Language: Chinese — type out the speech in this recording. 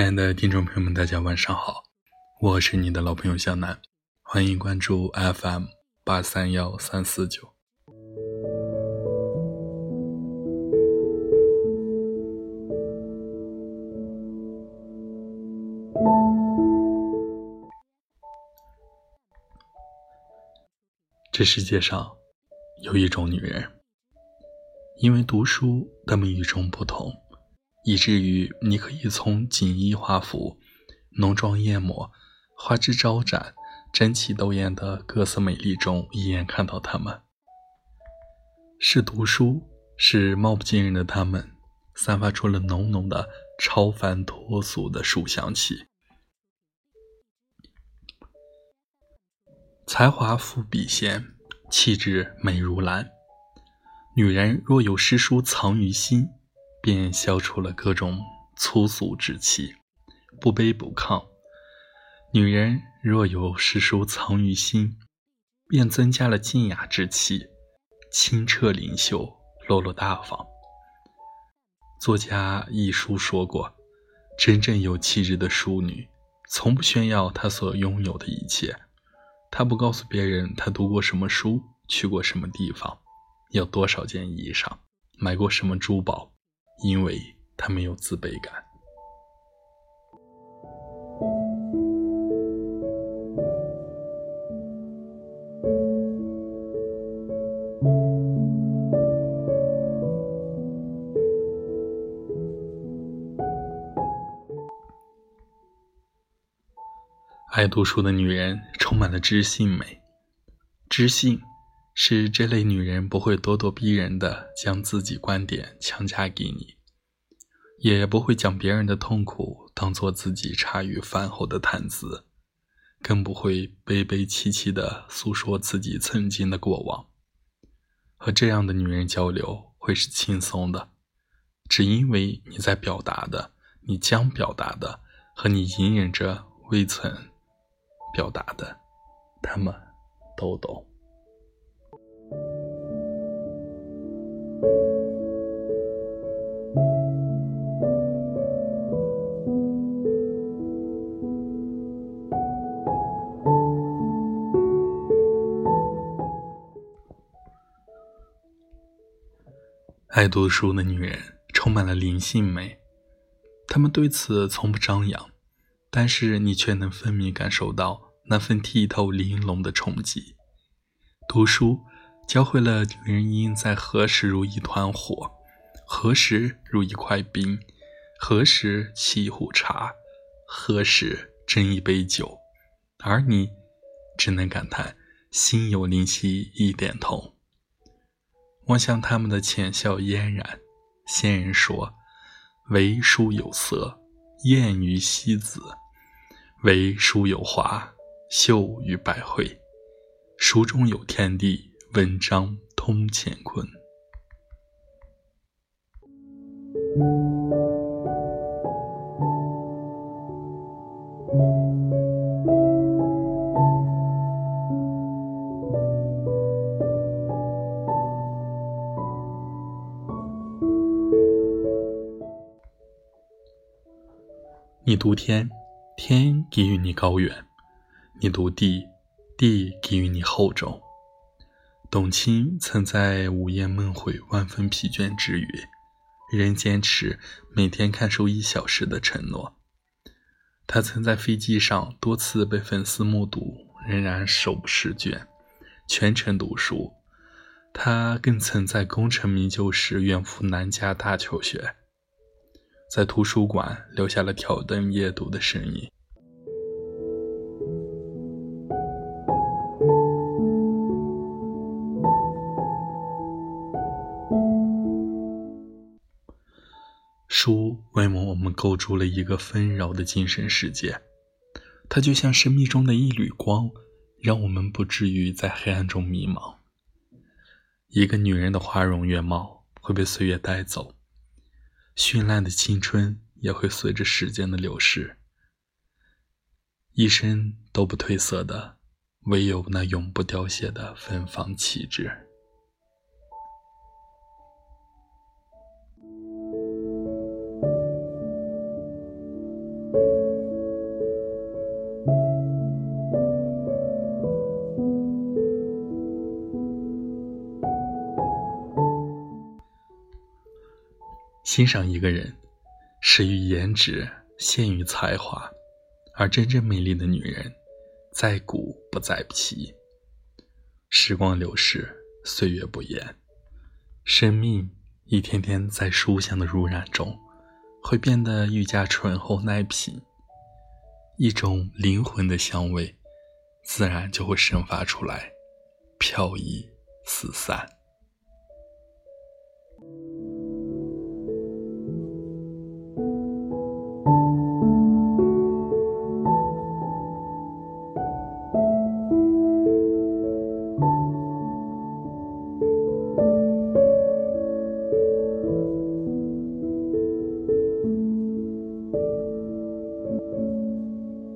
亲爱的听众朋友们，大家晚上好，我是你的老朋友小南，欢迎关注 FM 八三幺三四九。这世界上有一种女人，因为读书那么与众不同。以至于你可以从锦衣华服、浓妆艳抹、花枝招展、争奇斗艳的各色美丽中一眼看到她们。是读书，是貌不惊人的她们，散发出了浓浓的超凡脱俗的书香气。才华富笔仙，气质美如兰。女人若有诗书藏于心。便消除了各种粗俗之气，不卑不亢。女人若有诗书藏于心，便增加了静雅之气，清澈灵秀，落落大方。作家一书说过，真正有气质的淑女，从不炫耀她所拥有的一切，她不告诉别人她读过什么书，去过什么地方，有多少件衣裳，买过什么珠宝。因为他没有自卑感。爱读书的女人充满了知性美，知性。是这类女人不会咄咄逼人的将自己观点强加给你，也不会将别人的痛苦当做自己茶余饭后的谈资，更不会悲悲戚戚的诉说自己曾经的过往。和这样的女人交流会是轻松的，只因为你在表达的、你将表达的和你隐忍着未曾表达的，他们都懂。爱读书的女人充满了灵性美，她们对此从不张扬，但是你却能分明感受到那份剔透玲珑的冲击。读书教会了女人应在何时如一团火，何时如一块冰，何时沏一壶茶，何时斟一杯酒，而你只能感叹心有灵犀一点通。望向他们的浅笑嫣然，仙人说：“唯书有色，艳于西子；唯书有华，秀于百卉。书中有天地，文章通乾坤。”你读天，天给予你高远；你读地，地给予你厚重。董卿曾在午夜梦回、万分疲倦之余，仍坚持每天看书一小时的承诺。他曾在飞机上多次被粉丝目睹，仍然手不释卷，全程读书。他更曾在功成名就时远赴南加大求学。在图书馆留下了挑灯夜读的身影。书为我们构筑了一个纷扰的精神世界，它就像生命中的一缕光，让我们不至于在黑暗中迷茫。一个女人的花容月貌会被岁月带走。绚烂的青春也会随着时间的流逝，一生都不褪色的，唯有那永不凋谢的芬芳气质。欣赏一个人，始于颜值，陷于才华，而真正美丽的女人，在骨不在皮。时光流逝，岁月不言，生命一天天在书香的濡染中，会变得愈加醇厚耐品，一种灵魂的香味，自然就会生发出来，飘逸四散。